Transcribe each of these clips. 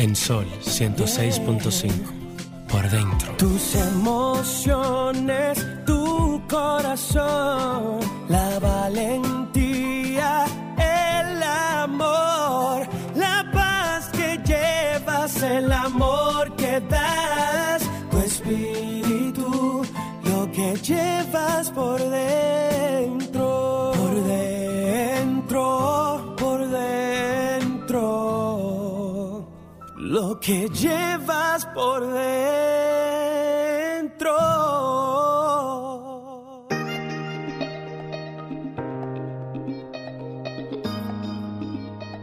En Sol 106.5. Por dentro. Tus emociones, tu corazón, la valentía, el amor, la paz que llevas, el amor que das, tu espíritu, lo que llevas por dentro, que llevas por dentro.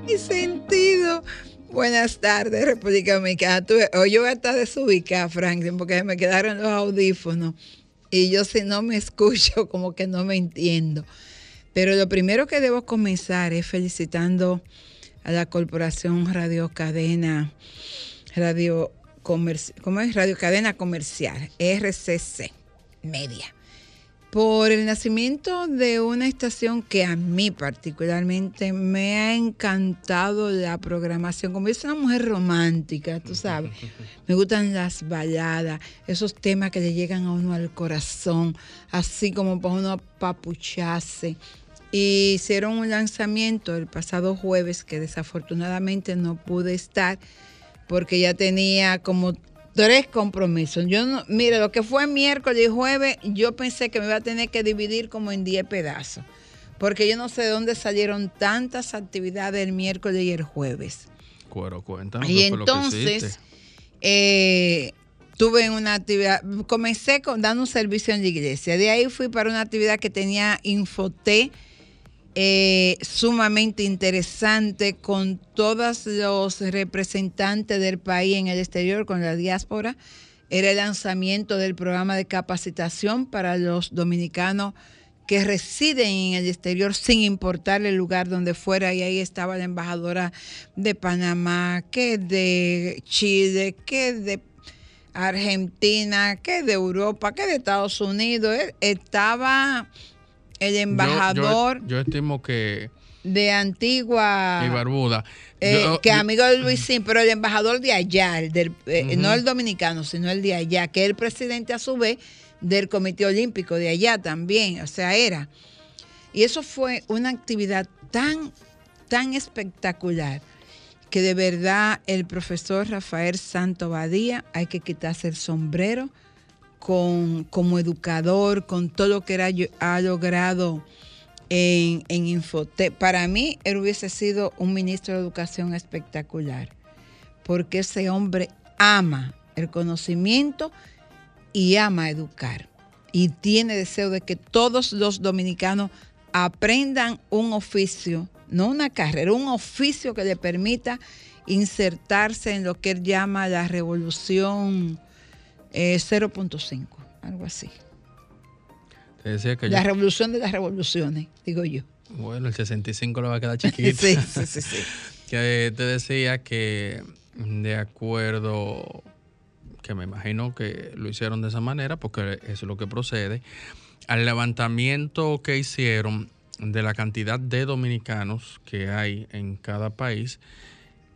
Mi sentido. Buenas tardes, República Dominicana. Hoy yo voy a estar desubicada, Franklin, porque me quedaron los audífonos. Y yo si no me escucho, como que no me entiendo. Pero lo primero que debo comenzar es felicitando la Corporación Radio Cadena, Radio Comerci- ¿cómo es? Radio Cadena Comercial, RCC Media, por el nacimiento de una estación que a mí particularmente me ha encantado la programación. Como yo soy una mujer romántica, tú sabes, me gustan las baladas, esos temas que le llegan a uno al corazón, así como para uno papucharse. Y hicieron un lanzamiento el pasado jueves que desafortunadamente no pude estar porque ya tenía como tres compromisos. Yo no, mire, lo que fue miércoles y jueves, yo pensé que me iba a tener que dividir como en 10 pedazos, porque yo no sé de dónde salieron tantas actividades el miércoles y el jueves. Cuero, cuéntanos. Y entonces, eh, tuve una actividad, comencé con, dando un servicio en la iglesia. De ahí fui para una actividad que tenía Infoté, eh, sumamente interesante con todos los representantes del país en el exterior, con la diáspora. Era el lanzamiento del programa de capacitación para los dominicanos que residen en el exterior sin importar el lugar donde fuera y ahí estaba la embajadora de Panamá, que de Chile, que de Argentina, que de Europa, que de Estados Unidos. Eh, Estaba el Yo- yo- embajador Yo, estimo que. de Antigua. Y Barbuda. eh, Yo- que amigo de Luisín, pero el embajador de allá, el del, eh, Ujú. no el dominicano, sino el de allá, que es el presidente a su vez del Comité Olímpico de allá también, o sea, era. Y eso fue una actividad tan, tan espectacular que de verdad el profesor Rafael Santo Badía hay que quitarse el sombrero con, como educador, con todo lo que era, ha logrado en, en. Para mí, él hubiese sido un ministro de educación espectacular, porque ese hombre ama el conocimiento y ama educar. Y tiene deseo de que todos los dominicanos aprendan un oficio, no una carrera, un oficio que le permita insertarse en lo que él llama la revolución eh, 0.5, algo así. Te decía que La yo- revolución de las revoluciones, digo yo. Bueno, el 65 le va a quedar chiquito. Sí, sí, sí, sí. que te decía que de acuerdo, que me imagino que lo hicieron de esa manera, porque es lo que procede, al levantamiento que hicieron de la cantidad de dominicanos que hay en cada país,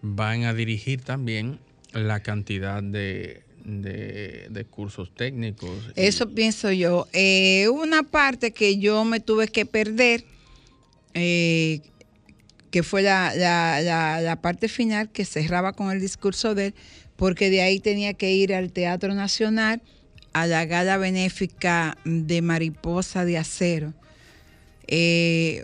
van a dirigir también la cantidad de, de- cursos técnicos. Eso pienso yo. Eh, una parte que yo me tuve que perder, eh, que fue la, la- la- la parte final que cerraba con el discurso de él, porque de ahí tenía que ir al Teatro Nacional a la gala benéfica de Mariposa de Acero. Eh,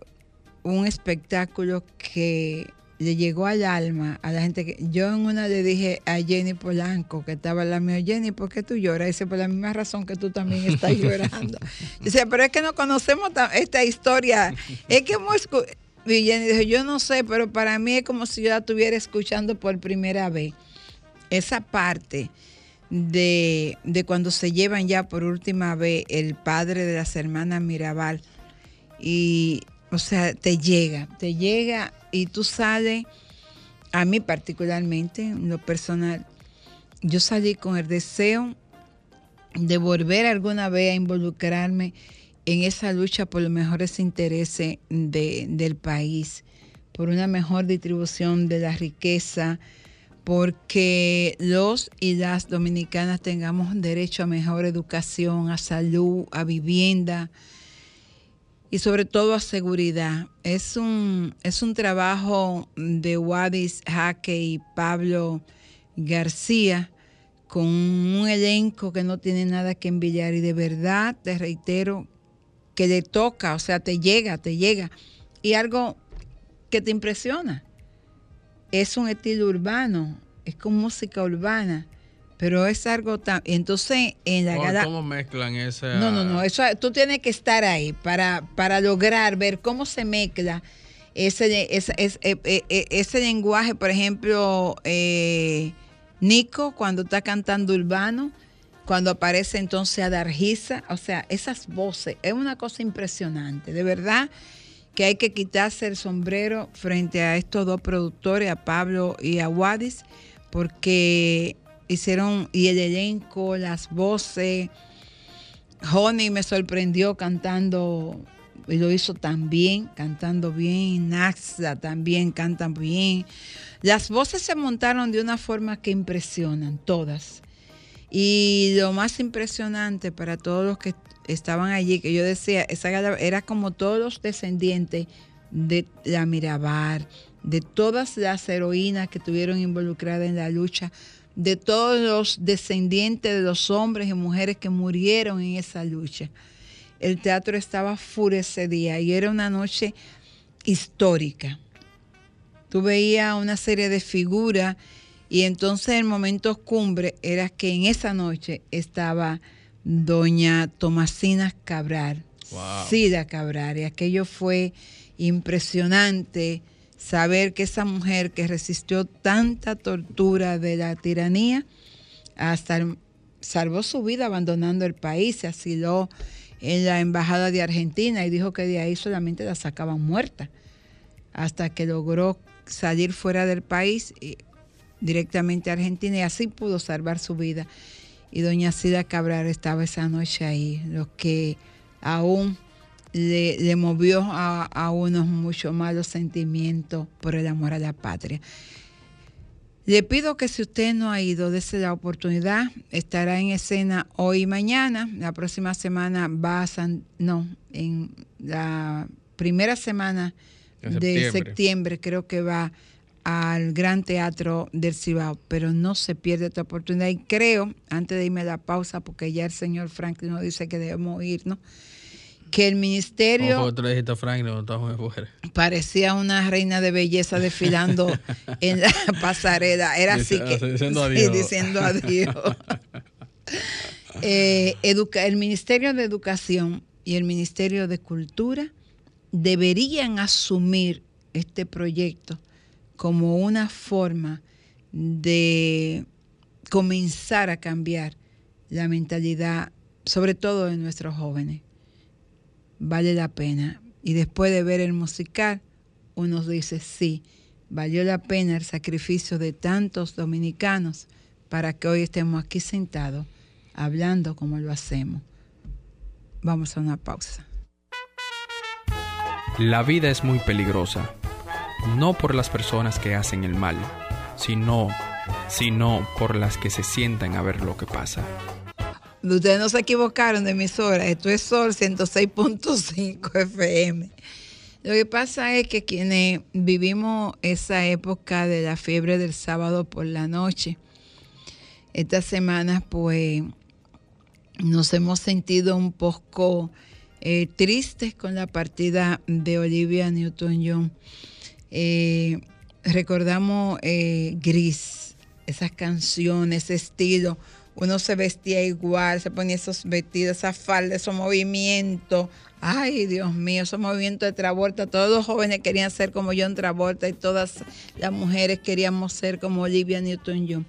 un espectáculo que le llegó al alma a la gente que yo en una le dije a Jenny Polanco que estaba la mía Jenny ¿por qué tú lloras? dice por la misma razón que tú también estás llorando dice pero es que no conocemos ta- esta historia es que hemos escu-". y Jenny dijo yo no sé pero para mí es como si yo la estuviera escuchando por primera vez esa parte de, de cuando se llevan ya por última vez el padre de las hermanas Mirabal y, o sea, te llega, te llega y tú sales, a mí particularmente, en lo personal, yo salí con el deseo de volver alguna vez a involucrarme en esa lucha por los mejores intereses de- del país, por una mejor distribución de la riqueza, porque los y las dominicanas tengamos derecho a mejor educación, a salud, a vivienda y sobre todo a seguridad. Es un, es un trabajo de Wadis Jaque y Pablo García con un elenco que no tiene nada que envidiar y de verdad te reitero que le toca, o sea, te llega, te llega. Y algo que te impresiona, es un estilo urbano, es con música urbana, pero es algo tan... Entonces, en la gala... ¿Cómo mezclan ese...? No, no, no, eso, tú tienes que estar ahí para, para lograr ver cómo se mezcla ese, ese, ese, eh, eh, eh, ese lenguaje, por ejemplo, Nico cuando está cantando urbano, cuando aparece entonces Adargisa, o sea, esas voces, es una cosa impresionante, de verdad que hay que quitarse el sombrero frente a estos dos productores, a Pablo y a Wadis, porque hicieron, y el elenco, las voces, Honey me sorprendió cantando, y lo hizo tan bien, cantando bien, Naxa también cantan bien. Las voces se montaron de una forma que impresionan, todas. Y lo más impresionante para todos los que estaban allí, que yo decía, esa era como todos los descendientes de la Mirabar, de todas las heroínas que estuvieron involucradas en la lucha, de todos los descendientes de los hombres y mujeres que murieron en esa lucha. El teatro estaba fuera ese día y era una noche histórica. Tú veías una serie de figuras y entonces el momento cumbre era que en esa noche estaba doña Tomasina Cabral, Sida Cabral, y aquello fue impresionante saber que esa mujer que resistió tanta tortura de la tiranía, hasta salvó su vida abandonando el país, se asiló en la embajada de Argentina y dijo que de ahí solamente la sacaban muerta, hasta que logró salir fuera del país y directamente a Argentina y así pudo salvar su vida. Y doña Sida Cabral estaba esa noche ahí, lo que aún le, movió a, unos mucho más los sentimientos por el amor a la patria. Le pido que si usted no ha ido, dése la oportunidad, estará en escena hoy y mañana, la próxima semana va a San, no, en la primera semana de septiembre creo que va al Gran Teatro del Cibao, pero no se pierde esta oportunidad. Y creo, antes de irme a la pausa, porque ya el señor Franklin nos dice que debemos irnos, que el ministerio parecía una reina de belleza desfilando en la pasarela. Era así que diciendo adiós. diciendo adiós. Eh, el Ministerio de Educación y el Ministerio de Cultura deberían asumir este proyecto como una forma de comenzar a cambiar la mentalidad, sobre todo de nuestros jóvenes. Vale la pena. Y después de ver el musical, uno dice, sí, valió la pena el sacrificio de tantos dominicanos para que hoy estemos aquí sentados hablando como lo hacemos. Vamos a una pausa. La vida es muy peligrosa no por las personas que hacen el mal, sino, sino por las que se sientan a ver lo que pasa. Ustedes no se equivocaron de emisora, esto es Sol 106.5 FM. Lo que pasa es que quienes vivimos esa época de la fiebre del sábado por la noche, estas semanas pues nos hemos sentido un poco eh, tristes con la partida de Olivia Newton-John eh, recordamos eh, Gris, esas canciones, ese estilo. Uno se vestía igual, se ponía esos vestidos, esa falda, esos movimientos. Ay, Dios mío, esos movimientos de Travolta. Todos los jóvenes querían ser como John Travolta y todas las mujeres queríamos ser como Olivia Newton-John.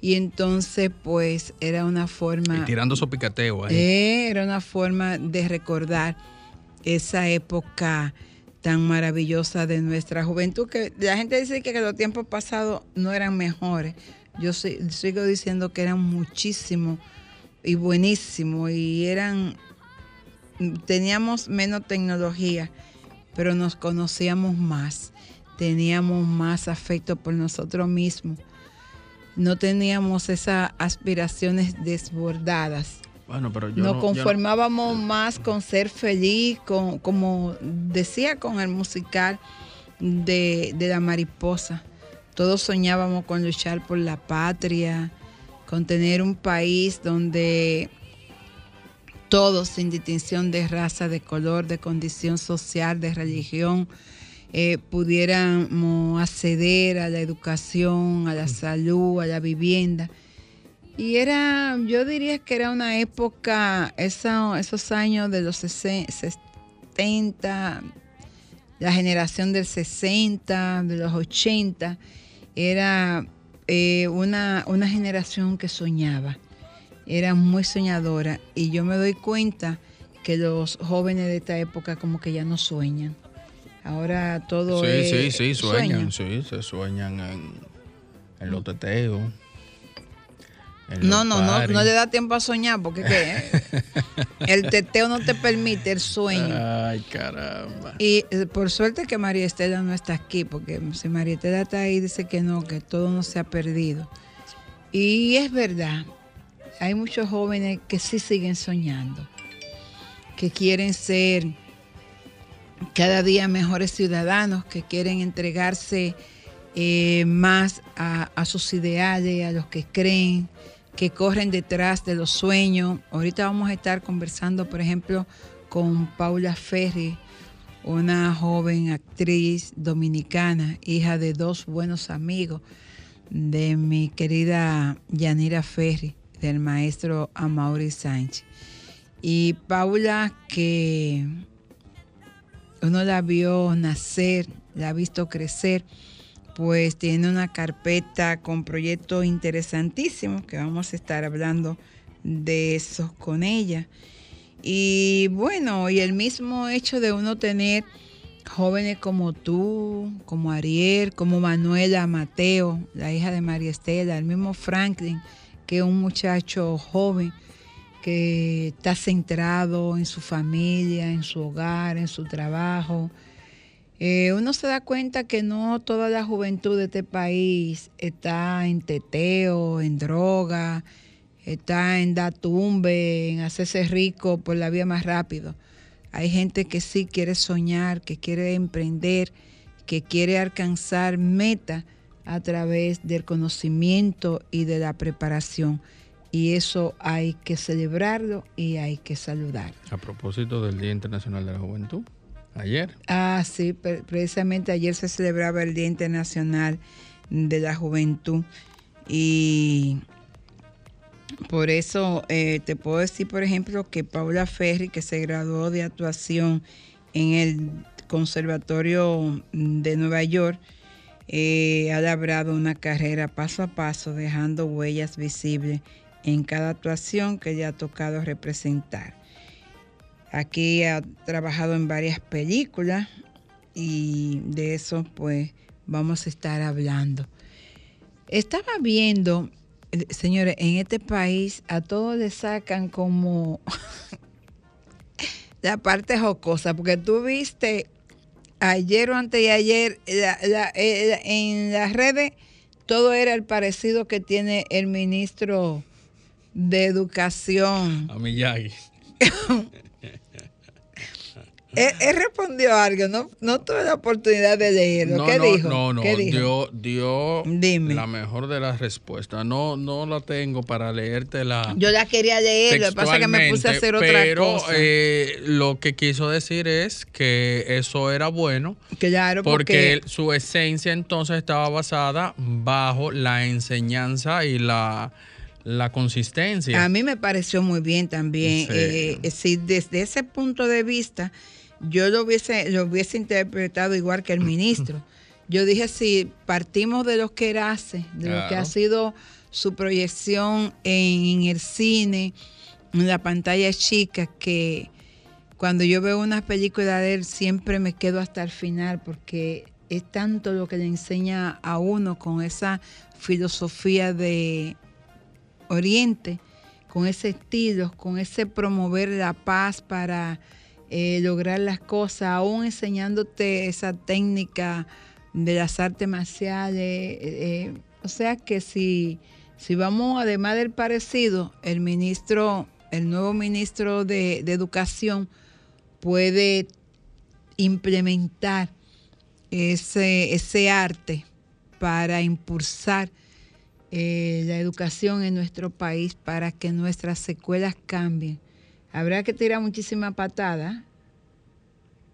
Y entonces, pues, era una forma. Y tirando su picateo ahí. Eh, era una forma de recordar esa época tan maravillosa de nuestra juventud, que la gente dice que, los tiempos pasados no eran mejores. Yo sigo diciendo que eran muchísimo y buenísimo y eran, teníamos menos tecnología, pero nos conocíamos más, teníamos más afecto por nosotros mismos, no teníamos esas aspiraciones desbordadas. Bueno, pero yo Nos no- conformábamos más con ser feliz, con, como decía con el musical de, de la mariposa. Todos soñábamos con luchar por la patria, con tener un país donde todos, sin distinción de raza, de color, de condición social, de religión, eh, pudiéramos acceder a la educación, a la salud, a la vivienda. Y era, yo diría que era una época, esos años de los 60, la generación del 60, de los 80, era eh, una, una generación que soñaba, era muy soñadora. Y yo me doy cuenta que los jóvenes de esta época como que ya no sueñan. Ahora todo Sí, es sí, sí, sueñan, sueño. sí, se sueñan en, en los teteos. No, no, no, no le da tiempo a soñar porque que, el teteo no te permite el sueño. Ay, caramba. Y eh, por suerte que María Estela no está aquí, porque si María Estela está ahí, dice que no, que todo no se ha perdido. Y es verdad, hay muchos jóvenes que sí siguen soñando, que quieren ser cada día mejores ciudadanos, que quieren entregarse eh, más a, a sus ideales, a los que creen, que corren detrás de los sueños. Ahorita vamos a estar conversando, por ejemplo, con Paula Ferri, una joven actriz dominicana, hija de dos buenos amigos de mi querida Yanira Ferri, del maestro Amaury Sánchez. Y Paula, que uno la vio nacer, la ha visto crecer, pues tiene una carpeta con proyectos interesantísimos que vamos a estar hablando de esos con ella. Y bueno, y el mismo hecho de uno tener jóvenes como tú, como Ariel, como Manuela Mateo, la hija de María Estela, el mismo Franklin, que es un muchacho joven que está centrado en su familia, en su hogar, en su trabajo. Eh, uno se da cuenta que no toda la juventud de este país está en teteo, en droga, está en dar tumbe, en hacerse rico por la vía más rápido. Hay gente que sí quiere soñar, que quiere emprender, que quiere alcanzar meta a través del conocimiento y de la preparación. Y eso hay que celebrarlo y hay que saludarlo. A propósito del Día Internacional de la Juventud, ayer. Ah, sí, pre- precisamente ayer se celebraba el Día Internacional de la Juventud y por eso eh, te puedo decir, por ejemplo, que Paula Ferri, que se graduó de actuación en el Conservatorio de Nueva York, eh, ha labrado una carrera paso a paso, dejando huellas visibles en cada actuación que le ha tocado representar. Aquí ha trabajado en varias películas y de eso pues vamos a estar hablando. Estaba viendo, eh, señores, en este país a todos le sacan como la parte jocosa, porque tú viste ayer o antes de ayer la- la- eh, la- en las redes todo era el parecido que tiene el ministro de Educación. A Miyagi. Él, él respondió algo, no, no tuve la oportunidad de leerlo. No, ¿Qué no, dijo? No, no, ¿Qué dijo? dio, dio Dime. la mejor de las respuestas. No, no la tengo para leértela. Yo la quería leer, lo que pasa es que me puse a hacer otra pero, cosa. eh, lo que quiso decir es que eso era bueno claro, porque porque, su esencia entonces estaba basada bajo la enseñanza y la, la consistencia. a mí me pareció muy bien también. Sí. Eh, si desde ese punto de vista yo lo hubiese, lo hubiese interpretado igual que el ministro. Yo dije, si partimos de lo que él hace, de lo que ha sido su proyección en el cine, en la pantalla chica, que cuando yo veo una película de él siempre me quedo hasta el final porque es tanto lo que le enseña a uno con esa filosofía de Oriente, con ese estilo, con ese promover la paz para eh, lograr las cosas, aún enseñándote esa técnica de las artes marciales, eh, O sea que si, si vamos, además del parecido, el ministro, el nuevo ministro de, Educación puede implementar ese, ese arte para impulsar eh, la educación en nuestro país para que nuestras escuelas cambien. Habrá que tirar muchísima patada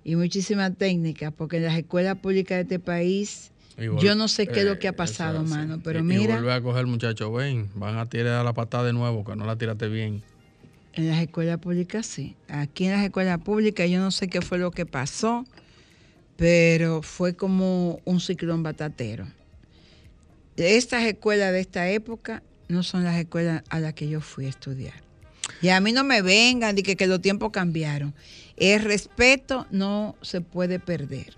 y muchísima técnica, porque en las escuelas públicas de este país, yo no sé qué es lo que ha pasado, mano, pero mira... Y vuelve a coger muchacho, ven, van a tirar la patada de nuevo, que no la tiraste bien. En las escuelas públicas sí. Aquí en las escuelas públicas yo no sé qué fue lo que pasó, pero fue como un ciclón batatero. Estas escuelas de esta época no son las escuelas a las que yo fui a estudiar. Y a mí no me vengan de que, que los tiempos cambiaron. El respeto no se puede perder.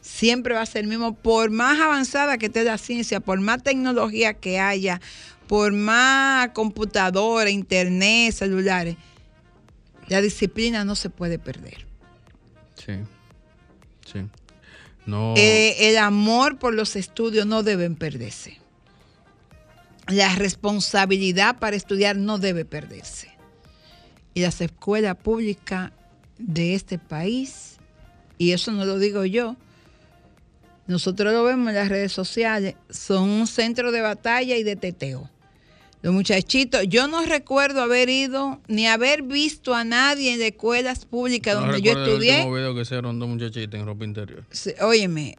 Siempre va a ser el mismo, por más avanzada que esté la ciencia, por más tecnología que haya, por más computadora, internet, celulares, la disciplina no se puede perder. Sí, sí. No. Eh, el amor por los estudios no deben perderse. La responsabilidad para estudiar no debe perderse. Y las escuelas públicas de este país, y eso no lo digo yo, nosotros lo vemos en las redes sociales, son un centro de batalla y de teteo. Los muchachitos, yo no recuerdo haber ido ni haber visto a nadie en escuelas públicas donde yo estudié. El video que dos en ropa interior. óyeme,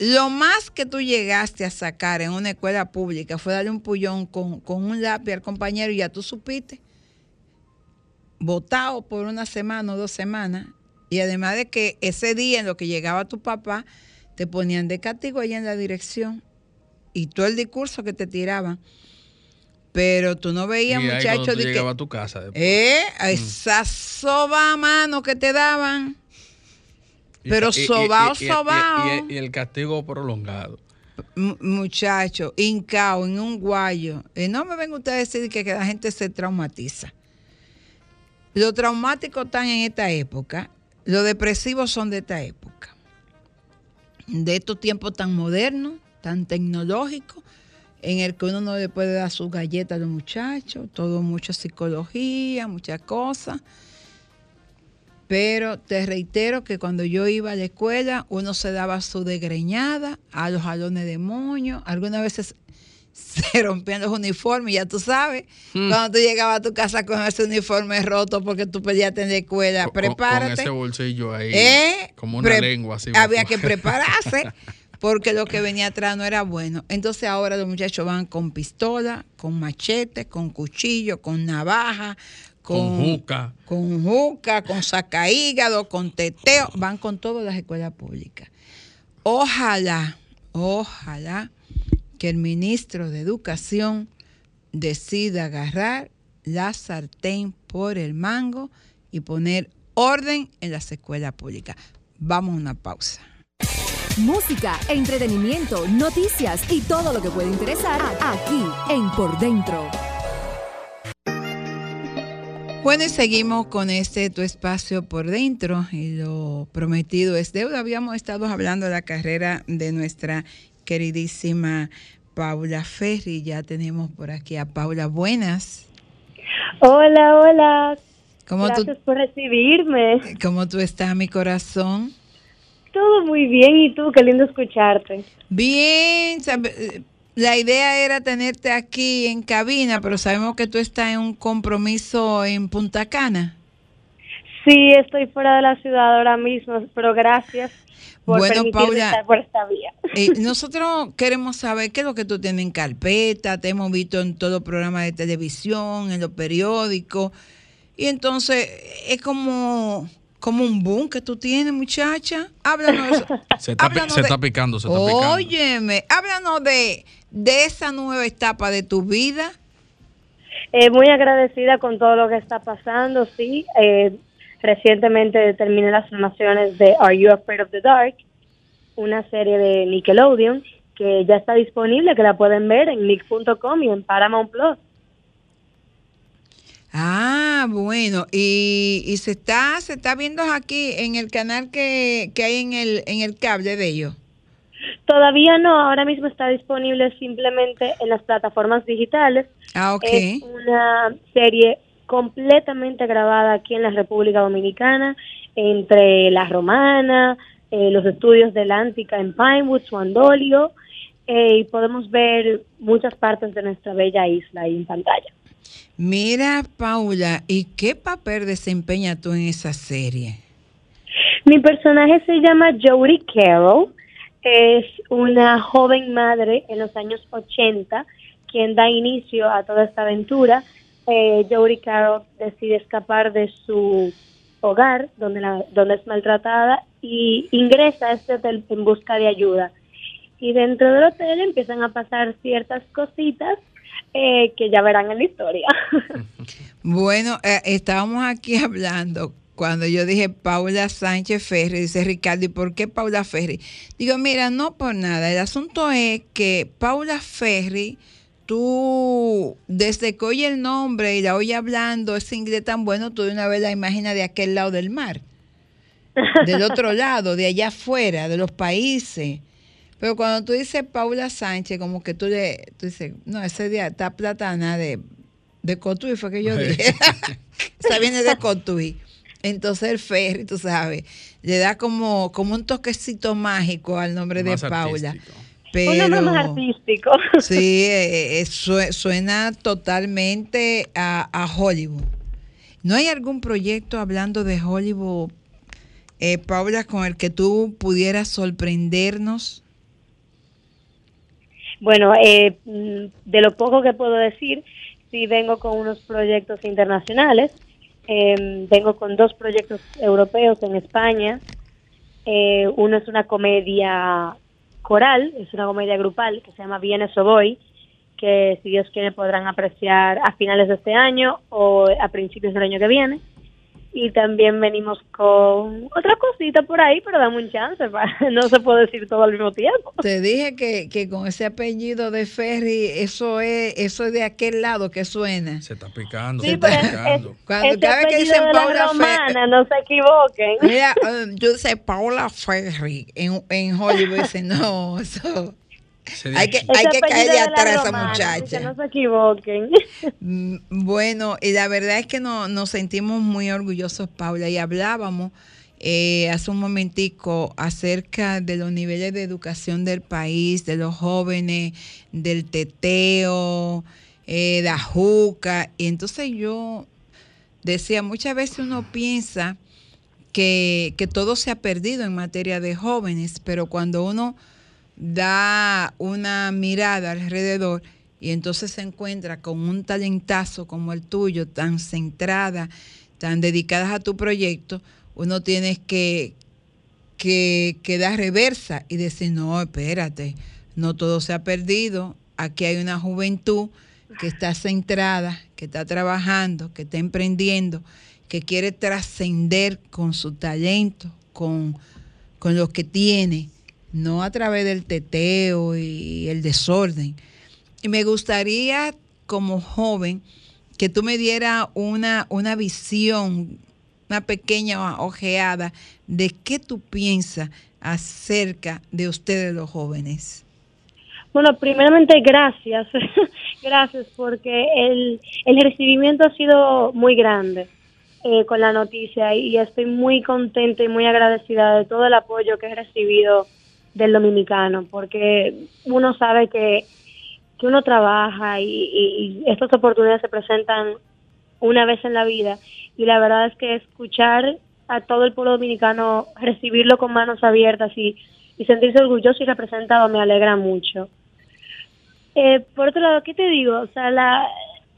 lo más que tú llegaste a sacar en una escuela pública fue darle un pullón con, con un lápiz al compañero y ya tú supiste votado por una semana o dos semanas, y además de que ese día en lo que llegaba tu papá, te ponían de castigo allá en la dirección y todo el discurso que te tiraban. Pero tú no veías, muchachos. de llegaba a tu casa después. ¿Eh? Mm. Esa soba a mano que te daban. Pero sobao, sobao. Y, el castigo prolongado. Muchacho, hincao en un guayo. Y no me vengan ustedes a decir que, que la gente se traumatiza. Los traumáticos están en esta época, los depresivos son de esta época, de estos tiempos tan modernos, tan tecnológicos, en el que uno no le puede dar sus galletas a los muchachos, todo mucha psicología, muchas cosas. Pero te reitero que cuando yo iba a la escuela, uno se daba su degreñada a los jalones de moño. Algunas veces se rompían los uniformes, ya tú sabes. Hmm. Cuando tú llegabas a tu casa con ese uniforme roto porque tú pedías tener escuela, prepárate. Con ese bolsillo ahí, ¿Eh? como una lengua así. Había que prepararse porque lo que venía atrás no era bueno. Entonces ahora los muchachos van con pistola, con machete, con cuchillo, con navaja, con, juca. Con juca, con sacaígado, con teteo. Van con todas las escuelas públicas. Ojalá, ojalá que el ministro de Educación decida agarrar la sartén por el mango y poner orden en las escuelas públicas. Vamos a una pausa. Música, entretenimiento, noticias y todo lo que puede interesar aquí en Por Dentro. Bueno, y seguimos con este tu espacio por dentro y lo prometido es deuda. Habíamos estado hablando de la carrera de nuestra queridísima Paula Ferri. Ya tenemos por aquí a Paula. Buenas. Hola, hola. Gracias por recibirme. ¿Cómo tú estás, mi corazón? Todo muy bien. ¿Y tú? Qué lindo escucharte. Bien. La idea era tenerte aquí en cabina, pero sabemos que tú estás en un compromiso en Punta Cana. Sí, estoy fuera de la ciudad ahora mismo, pero gracias bueno, Paula, eh, nosotros queremos saber qué es lo que tú tienes en carpeta, te hemos visto en todo programa de televisión, en los periódicos, y entonces es como como un boom que tú tienes, muchacha. Háblanos. se está, se está picando, se está picando. Óyeme, háblanos de, de esa nueva etapa de tu vida. Eh, muy agradecida con todo lo que está pasando, sí. Eh, Recientemente terminé las filmaciones de Are You Afraid of the Dark, una serie de Nickelodeon que ya está disponible, que la pueden ver en nick.com y en Paramount Plus. Ah, bueno, y, se está se está viendo aquí en el canal que, hay en el en el cable de ellos. Todavía no, ahora mismo está disponible simplemente en las plataformas digitales. Ah, ok. Es una serie completamente grabada aquí en la República Dominicana, entre La Romana, eh, los estudios de Lántica en Pinewood, Suandolio, eh, y podemos ver muchas partes de nuestra bella isla ahí en pantalla. Mira, Paula, ¿y qué papel desempeña tú en esa serie? Mi personaje se llama Jodie Carroll. Es una joven madre en los años 80 quien da inicio a toda esta aventura. Eh, Jodie decide escapar de su hogar, donde, la, donde es maltratada, y ingresa a este hotel en busca de ayuda. Y dentro del hotel empiezan a pasar ciertas cositas eh, que ya verán en la historia. Bueno, eh, estábamos aquí hablando cuando yo dije Paula Sánchez Ferri, dice Ricardo, ¿y por qué Paula Ferri? Digo, mira, no por nada. El asunto es que Paula Ferri, tú, desde que oye el nombre y la oye hablando ese inglés tan bueno, tú de una vez la imaginas de aquel lado del mar, del otro lado, de allá afuera, de los países. Pero cuando tú dices Paula Sánchez, como que tú le, tú dices, no, ese día está platana de, de Cotuí, fue que yo dije. Esa viene de Cotuí. Entonces el ferry, tú sabes, le da como, como un toquecito mágico al nombre Más de Paula. artístico. Pero, Un nombre más artístico. Sí, eh, eh, sue- suena totalmente a, a Hollywood. ¿No hay algún proyecto hablando de Hollywood, eh, Paula, con el que tú pudieras sorprendernos? Bueno, eh, mm, de lo poco que puedo decir, sí vengo con unos proyectos internacionales. Eh, vengo con dos proyectos europeos en España. Uno es una comedia coral, es una comedia grupal que se llama Vienes o Voy, que si Dios quiere podrán apreciar a finales de este año o a principios del año que viene. Y también venimos con otra cosita por ahí, pero dame un chance, para- no se puede decir todo al mismo tiempo. Te dije que, que con ese apellido de Ferry, eso es, eso es de aquel lado que suena. Se está picando, Sí, se está es- picando. Cuando cada vez que dicen Paula Ferry, no se equivoquen. Mira, um, yo sé Paula Ferry en, en Hollywood, dice, no, eso. Hay que, hay que caer de atrás a esa así que muchacha. no se equivoquen. Mm, Bueno, y la verdad es que no- nos sentimos muy orgullosos, Paula, y hablábamos eh, hace un momentico acerca de los niveles de educación del país, de los jóvenes, del teteo, eh, la juca, y entonces yo decía, muchas veces uno piensa que, que todo se ha perdido en materia de jóvenes, pero cuando uno da una mirada alrededor y entonces se encuentra con un talentazo como el tuyo, tan centrada, tan dedicada a tu proyecto, uno tiene que, que, que dar reversa y decir, no, espérate, no todo se ha perdido, aquí hay una juventud que está centrada, que está trabajando, que está emprendiendo, que quiere trascender con su talento, con, con lo que tiene, no a través del teteo y el desorden. Y me gustaría, como joven, que tú me dieras una, una visión, una pequeña ojeada de qué tú piensas acerca de ustedes los jóvenes. Bueno, primeramente gracias, gracias porque el, el recibimiento ha sido muy grande eh, con la noticia y estoy muy contenta y muy agradecida de todo el apoyo que he recibido del dominicano porque uno sabe que, que uno trabaja y, estas oportunidades se presentan una vez en la vida y la verdad es que escuchar a todo el pueblo dominicano recibirlo con manos abiertas y, sentirse orgulloso y representado me alegra mucho. Eh, por otro lado, ¿qué te digo? O sea, la,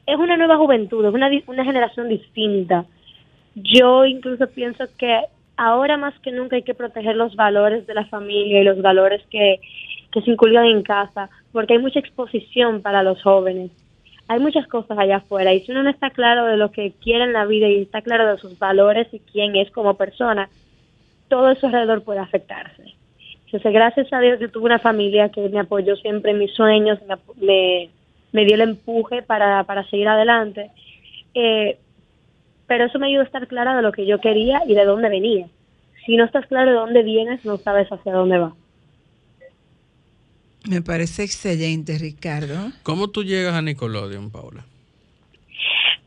es una nueva juventud, es una, una generación distinta. Yo incluso pienso que ahora más que nunca hay que proteger los valores de la familia y los valores que, que se inculcan en casa, porque hay mucha exposición para los jóvenes. Hay muchas cosas allá afuera y si uno no está claro de lo que quiere en la vida y está claro de sus valores y quién es como persona, todo eso alrededor puede afectarse. Entonces, gracias a Dios, yo tuve una familia que me apoyó siempre en mis sueños, me, me dio el empuje para, para seguir adelante. Eh, pero eso me ayudó a estar clara de lo que yo quería y de dónde venía. Si no estás claro de dónde vienes, no sabes hacia dónde vas. Me parece excelente, Ricardo. ¿Cómo tú llegas a Nickelodeon, Paula?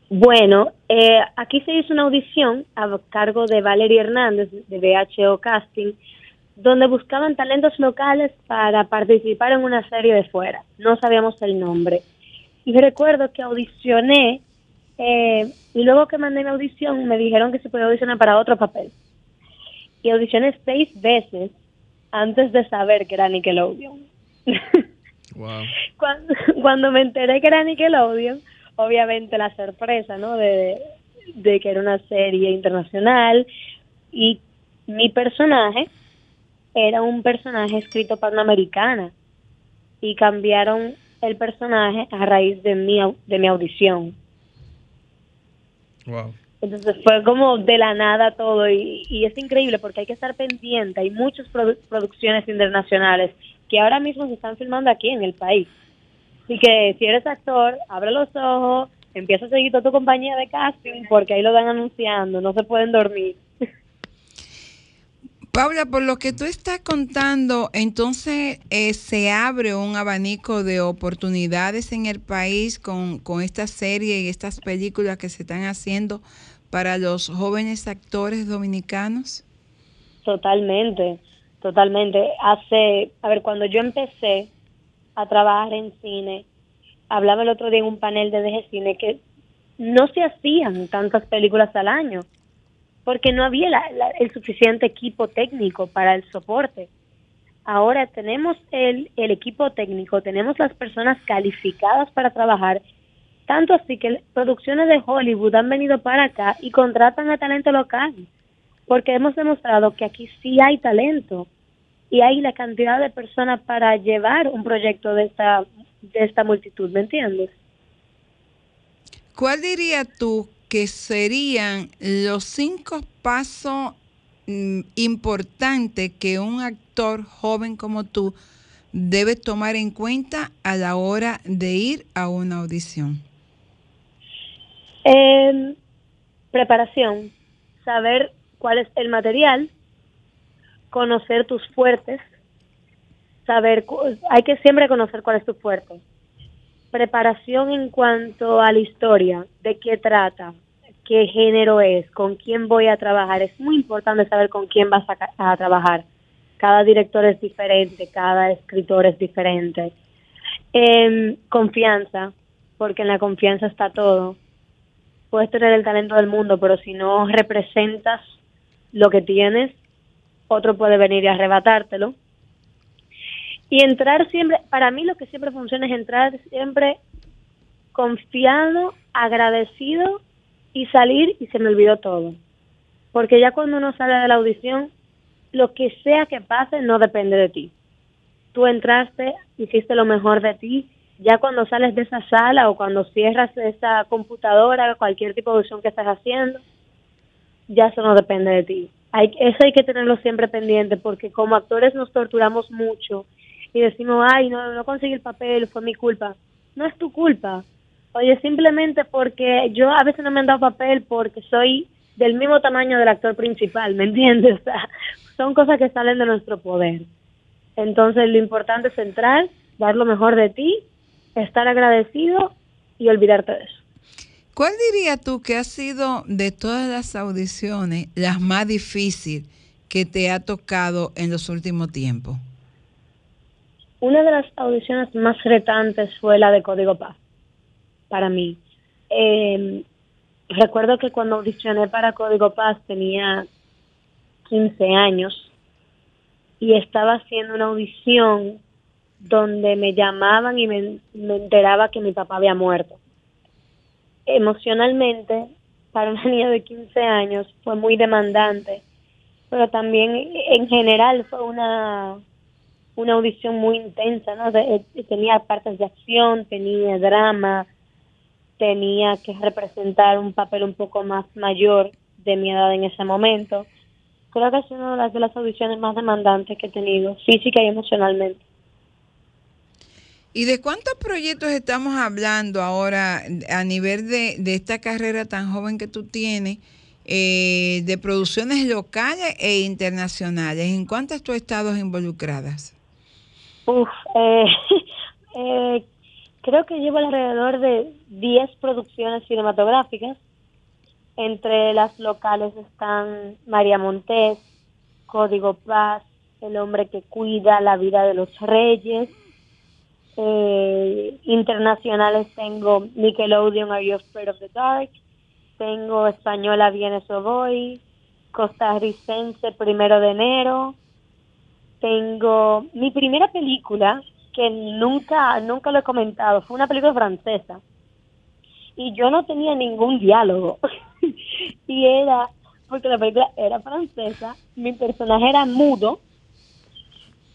Bueno, eh, aquí se hizo una audición a cargo de Valeria Hernández de BHO Casting, donde buscaban talentos locales para participar en una serie de fuera. No sabíamos el nombre. Y recuerdo que audicioné eh, y luego que mandé mi audición me dijeron que se podía audicionar para otro papel. Y audicioné seis veces antes de saber que era Nickelodeon. Wow. cuando, cuando me enteré que era Nickelodeon, obviamente la sorpresa, ¿no? De, de que era una serie internacional y mi personaje era un personaje escrito para una americana y cambiaron el personaje a raíz de mi, de mi audición. Entonces fue como de la nada todo y, y es increíble porque hay que estar pendiente. Hay muchas produ- producciones internacionales que ahora mismo se están filmando aquí en el país. Así que si eres actor, abre los ojos, empieza a seguir toda tu compañía de casting porque ahí lo van anunciando, no se pueden dormir. Paula, por lo que tú estás contando, entonces eh, se abre un abanico de oportunidades en el país con, con esta serie y estas películas que se están haciendo para los jóvenes actores dominicanos. Totalmente, totalmente. Hace, a ver, cuando yo empecé a trabajar en cine, hablaba el otro día en un panel de DG Cine que no se hacían tantas películas al año porque no había la- la- el suficiente equipo técnico para el soporte. Ahora tenemos el, el equipo técnico, tenemos las personas calificadas para trabajar, tanto así que producciones de Hollywood han venido para acá y contratan a talento local porque hemos demostrado que aquí sí hay talento y hay la cantidad de personas para llevar un proyecto de esta de esta multitud, ¿me entiendes? ¿Cuál dirías tú que serían los cinco pasos mm, importantes que un actor joven como tú debe tomar en cuenta a la hora de ir a una audición? Eh, preparación, saber cuál es el material, conocer tus fuertes, saber, hay que siempre conocer cuál es tu fuerte. Preparación en cuanto a la historia, de qué trata, qué género es, con quién voy a trabajar. Es muy importante saber con quién vas a, a trabajar. Cada director es diferente, cada escritor es diferente. Em, confianza, porque en la confianza está todo. Puedes tener el talento del mundo, pero si no representas lo que tienes, otro puede venir y arrebatártelo. Y entrar siempre, para mí lo que siempre funciona es entrar siempre confiado, agradecido y salir y se me olvidó todo. Porque ya cuando uno sale de la audición, lo que sea que pase no depende de ti. Tú entraste, hiciste lo mejor de ti, ya cuando sales de esa sala o cuando cierras esa computadora, cualquier tipo de audición que estás haciendo, ya eso no depende de ti. Hay, eso hay que tenerlo siempre pendiente porque como actores nos torturamos mucho y decimos, ay, no, no conseguí el papel, fue mi culpa. No es tu culpa. Oye, simplemente porque yo a veces no me han dado papel porque soy del mismo tamaño del actor principal, ¿me entiendes? O sea, son cosas que salen de nuestro poder. Entonces, lo importante es entrar, dar lo mejor de ti, estar agradecido y olvidarte de eso. ¿Cuál dirías tú que ha sido de todas las audiciones la más difícil que te ha tocado en los últimos tiempos? Una de las audiciones más retantes fue la de Código Paz, para mí. Eh, recuerdo que cuando audicioné para Código Paz tenía 15 años y estaba haciendo una audición donde me llamaban y me, me enteraba que mi papá había muerto. Emocionalmente, para una niña de 15 años fue muy demandante, pero también en general fue una una audición muy intensa, ¿no? De- eh, tenía partes de acción, tenía drama, tenía que representar un papel un poco más mayor de mi edad en ese momento. Creo que es una de las, de las audiciones más demandantes que he tenido, física y emocionalmente. ¿Y de cuántos proyectos estamos hablando ahora a nivel de, de esta carrera tan joven que tú tienes, eh, de producciones locales e internacionales? ¿En cuántas tú has estado involucradas? Uf, eh, eh, creo que llevo alrededor de 10 producciones cinematográficas. Entre las locales están María Montes, Código Paz, El hombre que cuida la vida de los reyes. Eh, internacionales tengo Nickelodeon, Are You Afraid of the Dark? Tengo Española, Viene Soboy, Costarricense, Primero de Enero. Tengo mi primera película, que nunca, nunca lo he comentado, fue una película francesa. Y yo no tenía ningún diálogo. y era, porque la película era francesa, mi personaje era mudo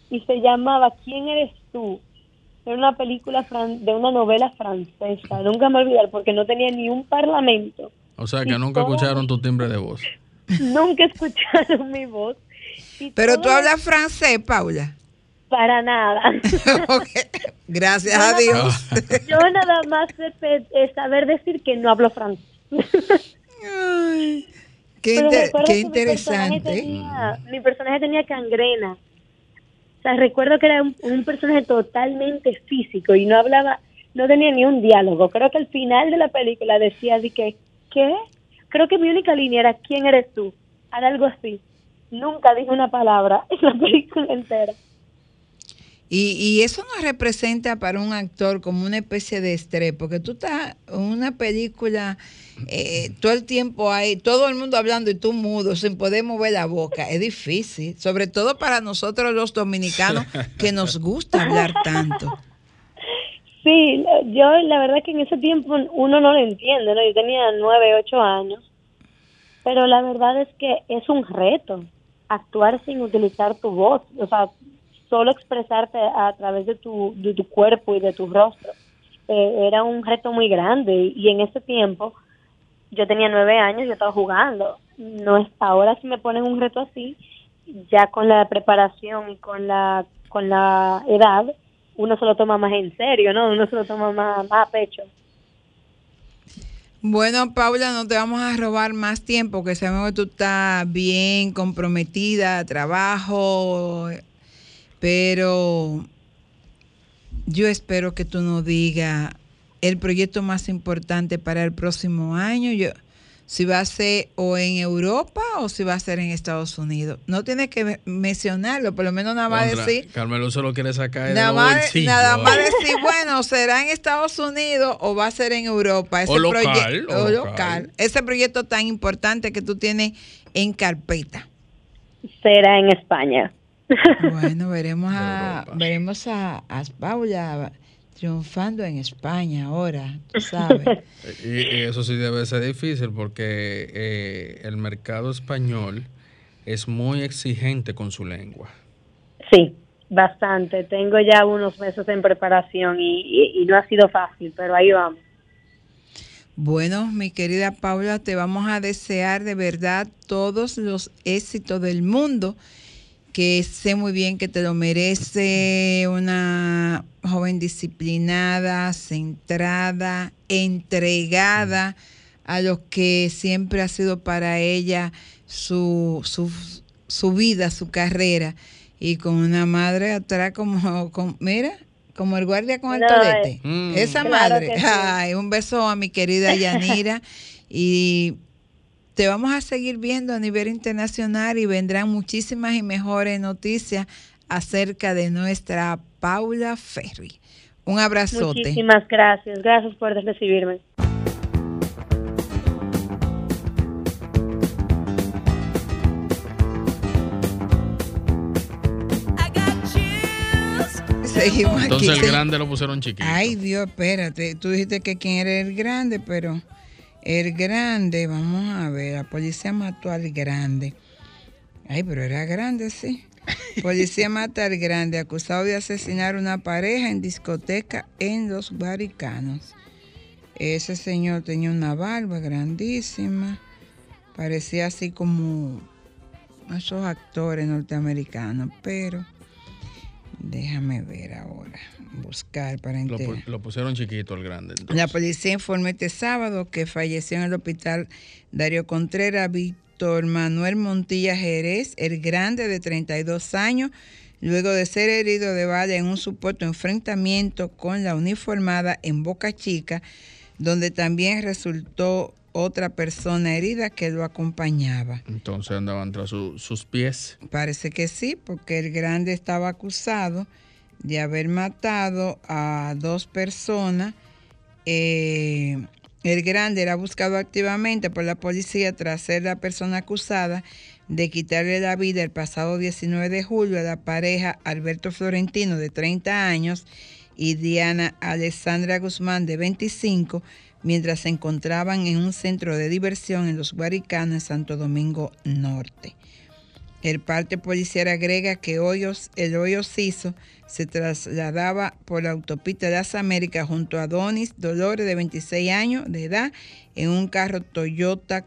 y se llamaba ¿Quién eres tú? Era una película fran- de una novela francesa. Nunca me olvidar porque no tenía ni un parlamento. O sea, que Y nunca todo- escucharon tu timbre de voz. Nunca escucharon mi voz. Pero tú hablas francés, Paula. Para nada. Ok. Gracias Yo a nada- Dios. Yo nada más saber decir que no hablo francés. Ay, qué, Pero inter- recuerdo qué que mi personaje interesante. tenía- Mi personaje tenía cangrena. O sea, recuerdo que era un, un personaje totalmente físico y no hablaba, no tenía ni un diálogo. Creo que al final de la película decía de que, ¿qué? Creo que mi única línea era, ¿quién eres tú? Era algo así. Nunca dije una palabra en la película entera. Y, y eso nos representa para un actor como una especie de estrés, porque tú estás en una película, eh, todo el tiempo hay, todo el mundo hablando y tú mudo, sin poder mover la boca. Es difícil, sobre todo para nosotros los dominicanos que nos gusta hablar tanto. Sí, yo la verdad que en ese tiempo uno no lo entiende, ¿no? Yo tenía nueve, ocho años, pero la verdad es que es un reto actuar sin utilizar tu voz, o sea, solo expresarte a través de tu, de tu cuerpo y de tu rostro. Eh, era un reto muy grande y en ese tiempo yo tenía nueve años, yo estaba jugando. No es ahora si me ponen un reto así, ya con la preparación y con la con la edad, uno se lo toma más en serio, ¿no? Uno se lo toma más, más a pecho. Bueno, Paula, no te vamos a robar más tiempo, que sabemos que tú estás bien comprometida, trabajo, pero yo espero que tú nos digas el proyecto más importante para el próximo año. Yo, si va a ser o en Europa o si va a ser en Estados Unidos. No tienes que me- mencionarlo, por lo menos nada más Contra, decir. Carmelo se lo quiere sacar Nada más, nada más decir, bueno, será en Estados Unidos o va a ser en Europa. Ese O local, proye- o o local. local. Ese proyecto tan importante que tú tienes en carpeta. Será en España. Bueno, veremos a, veremos a, a Paula triunfando en España ahora, tú sabes. Y, y eso sí debe ser difícil porque eh, el mercado español es muy exigente con su lengua. Sí, bastante. Tengo ya unos meses en preparación y, y- y no ha sido fácil, pero ahí vamos. Bueno, mi querida Paula, te vamos a desear de verdad todos los éxitos del mundo, que sé muy bien que te lo merece una joven disciplinada, centrada, entregada a lo que siempre ha sido para ella su, su, su vida, su carrera, y con una madre atrás como, con- mira, como el guardia con el No, tolete. Mm. Esa Claro madre. que sí. Ay, un beso a mi querida Yanira. y te vamos a seguir viendo a nivel internacional y vendrán muchísimas y mejores noticias acerca de nuestra Paula Ferry. Un abrazote. Muchísimas gracias. Gracias por recibirme. Seguimos aquí. Entonces el grande lo pusieron chiquito. Ay, Dios, espérate. Tú dijiste que quién era el grande, pero el grande, vamos a ver, la policía mató al grande. Ay, pero era grande, sí. Policía mata al grande, acusado de asesinar una pareja en discoteca en Los Baricanos. Ese señor tenía una barba grandísima, parecía así como esos actores norteamericanos, pero déjame ver ahora, buscar para enterar. lo pusieron chiquito el grande. entonces. La policía informó este sábado que falleció en el hospital Darío Contreras Víctor Manuel Montilla Jerez, el grande de 32 años, luego de ser herido de bala en un supuesto enfrentamiento con la uniformada en Boca Chica, donde también resultó otra persona herida que lo acompañaba. Entonces andaban tras su- sus pies. Parece que sí, porque el grande estaba acusado de haber matado a dos personas. Eh, el grande era buscado activamente por la policía tras ser la persona acusada de quitarle la vida el pasado 19 de julio a la pareja Alberto Florentino de 30 años y Diana Alessandra Guzmán de 25 mientras se encontraban en un centro de diversión en los Guaricanos en Santo Domingo Norte. El parte policial agrega que Hoyos, el hoyo Ciso se trasladaba por la autopista de las Américas junto a Donis Dolores de 26 años de edad en un carro Toyota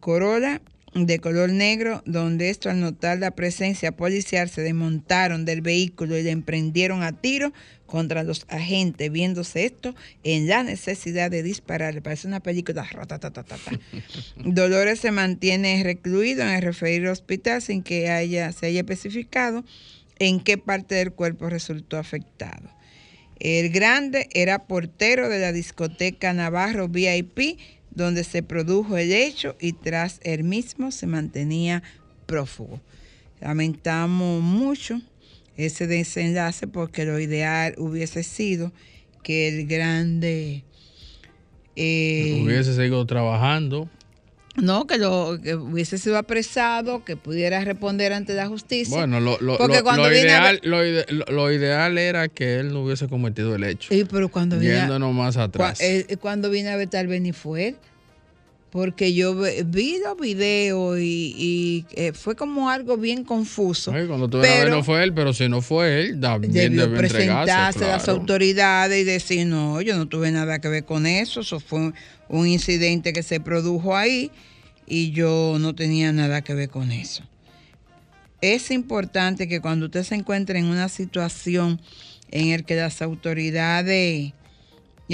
Corolla de color negro, donde esto al notar la presencia policial se desmontaron del vehículo y le emprendieron a tiro contra los agentes, viéndose esto en la necesidad de disparar. Parece una película. Dolores se mantiene recluido en el referido hospital sin que haya, se haya especificado en qué parte del cuerpo resultó afectado. El grande era portero de la discoteca Navarro VIP, donde se produjo el hecho y tras el mismo se mantenía prófugo. Lamentamos mucho ese desenlace porque lo ideal hubiese sido que el grande... eh, Hubiese seguido trabajando. No, que, lo, que hubiese sido apresado, que pudiera responder ante la justicia. Bueno, lo, lo- Porque lo- cuando lo viene a ideal, lo, ide- lo- lo ideal era que él no hubiese cometido el hecho. Sí, pero cuando viene, a- Yéndonos más cua- atrás. eh, cuando vine a ver tal vez ni fue él. Porque yo vi los videos y, y, eh, fue como algo bien confuso. Ay, cuando tú pero- no fue él, pero si no fue él, también debió debe presentarse entregarse. a las claro. autoridades y decir, no, yo no tuve nada que ver con eso, eso fue un, un incidente que se produjo ahí y yo no tenía nada que ver con eso. Es importante que cuando usted se encuentre en una situación en la que las autoridades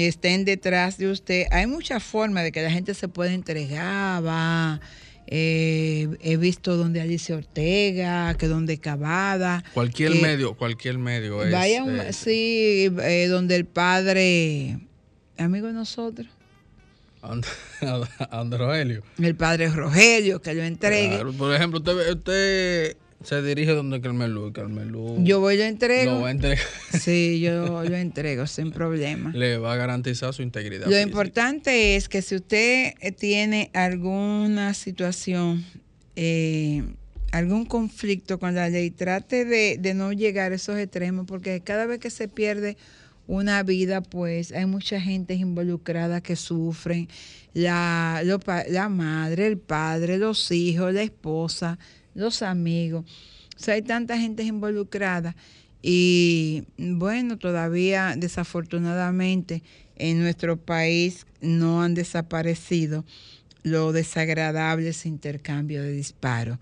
estén detrás de usted, hay muchas formas de que la gente se pueda entregar, va. eh, he visto donde Alicia Ortega, que donde Cavada. Cualquier medio, cualquier medio es. Vaya, un- eh, sí, eh, donde el padre, amigo de nosotros, And- Androelio. el padre Rogelio, que lo entregue. Claro, por ejemplo, usted, usted se dirige donde Carmelo. Carmelo Yo voy y lo lo entrego. va a entregar. Sí, yo lo entrego sin problema. Le va a garantizar su integridad. Lo física. importante es que si usted eh, tiene alguna situación, eh, algún conflicto con la ley, trate de, de no llegar a esos extremos, porque cada vez que se pierde una vida, pues hay mucha gente involucrada que sufren, la, lo la madre, el padre, los hijos, la esposa, los amigos. O sea, hay tanta gente involucrada y bueno, todavía desafortunadamente en nuestro país no han desaparecido los desagradables intercambios de disparos,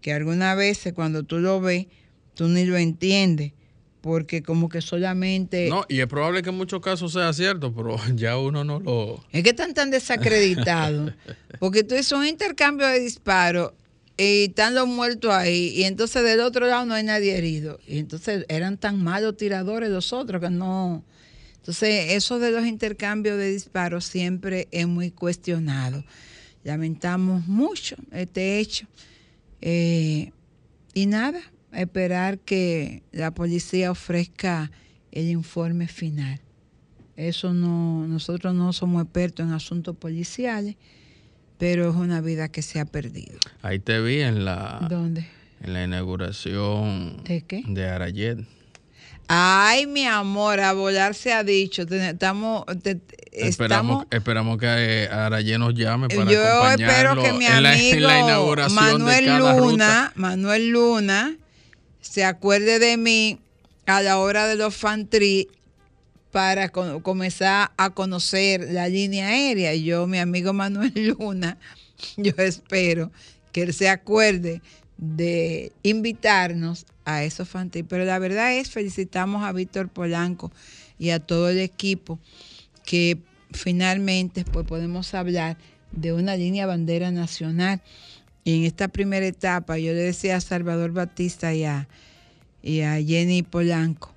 que algunas veces cuando tú lo ves, tú ni lo entiendes, porque como que solamente... No, y es probable que en muchos casos sea cierto, pero ya uno no lo. Es que están tan desacreditados. Porque tú es un intercambio de disparos y están los muertos ahí. Y entonces del otro lado no hay nadie herido. Y entonces eran tan malos tiradores los otros que no. Entonces, eso de los intercambios de disparos siempre es muy cuestionado. Lamentamos mucho este hecho. Eh, y nada, esperar que la policía ofrezca el informe final. Eso no, nosotros no somos expertos en asuntos policiales, pero es una vida que se ha perdido. Ahí te vi en la, ¿Dónde? en la inauguración ¿De qué? de Arayet. Ay, mi amor, a volar se ha dicho. Estamos, te- Esperamos, estamos esperamos que eh, Arayet nos llame para Yo espero que mi la, amigo la Manuel Luna, ruta. Manuel Luna, se acuerde de mí a la hora de los fantri para co- comenzar a conocer la línea aérea. Yo, mi amigo Manuel Luna, yo espero que él se acuerde de invitarnos a esos fantri. Pero la verdad es, felicitamos a Víctor Polanco y a todo el equipo que finalmente pues podemos hablar de una línea bandera nacional. Y en esta primera etapa yo le decía a Salvador Batista y a, y a Jenny Polanco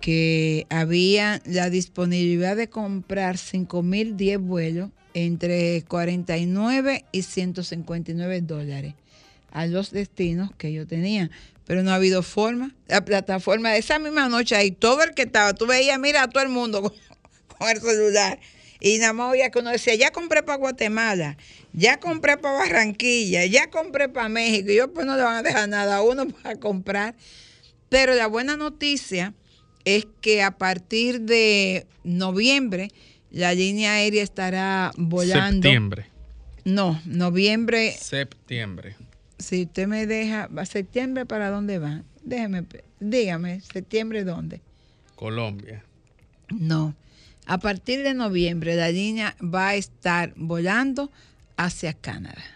que había la disponibilidad de comprar 5.010 vuelos entre 49 y 159 dólares a los destinos que yo tenía. Pero no ha habido forma. La plataforma de esa misma noche ahí, todo el que estaba, tú veías, mira a todo el mundo con, el celular. Y nada más oía que uno decía, ya compré para Guatemala, ya compré para Barranquilla, ya compré para México. Y yo pues no le van a dejar nada a uno para comprar. Pero la buena noticia es que a partir de noviembre la línea aérea estará volando. Septiembre. No, noviembre. Septiembre. Si usted me deja, ¿a septiembre para dónde va? Déjeme, dígame, septiembre dónde. Colombia. No. A partir de noviembre la línea va a estar volando hacia Canadá.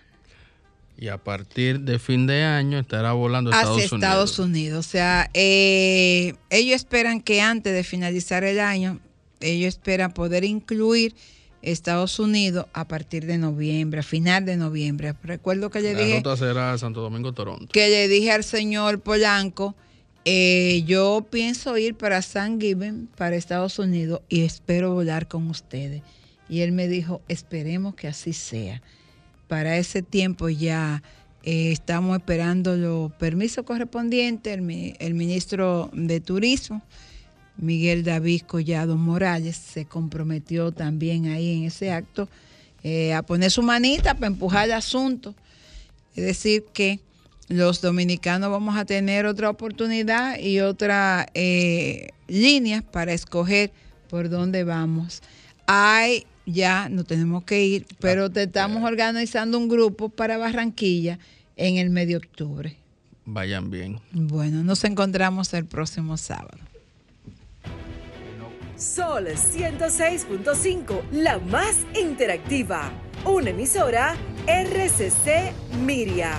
Y a partir de fin de año estará volando a hacia Estados Unidos. Estados Unidos. O sea, eh, ellos esperan que antes de finalizar el año, ellos esperan poder incluir Estados Unidos a partir de noviembre, a final de noviembre. Recuerdo que le La dije ruta será Santo Domingo, Toronto. que le dije al señor Polanco, eh, yo pienso ir para San Given, para Estados Unidos, y espero volar con ustedes. Y él me dijo, esperemos que así sea. Para ese tiempo ya eh, estamos esperando los permisos correspondientes. El, mi- el ministro de Turismo, Miguel David Collado Morales, se comprometió también ahí en ese acto eh, a poner su manita para empujar el asunto. Es decir, que los dominicanos vamos a tener otra oportunidad y otra eh, línea para escoger por dónde vamos. Hay, ya no tenemos que ir, pero te estamos organizando un grupo para Barranquilla en el medio de octubre. Vayan bien. Bueno, nos encontramos el próximo sábado. Sol 106.5, la más interactiva. Una emisora RCC Miria.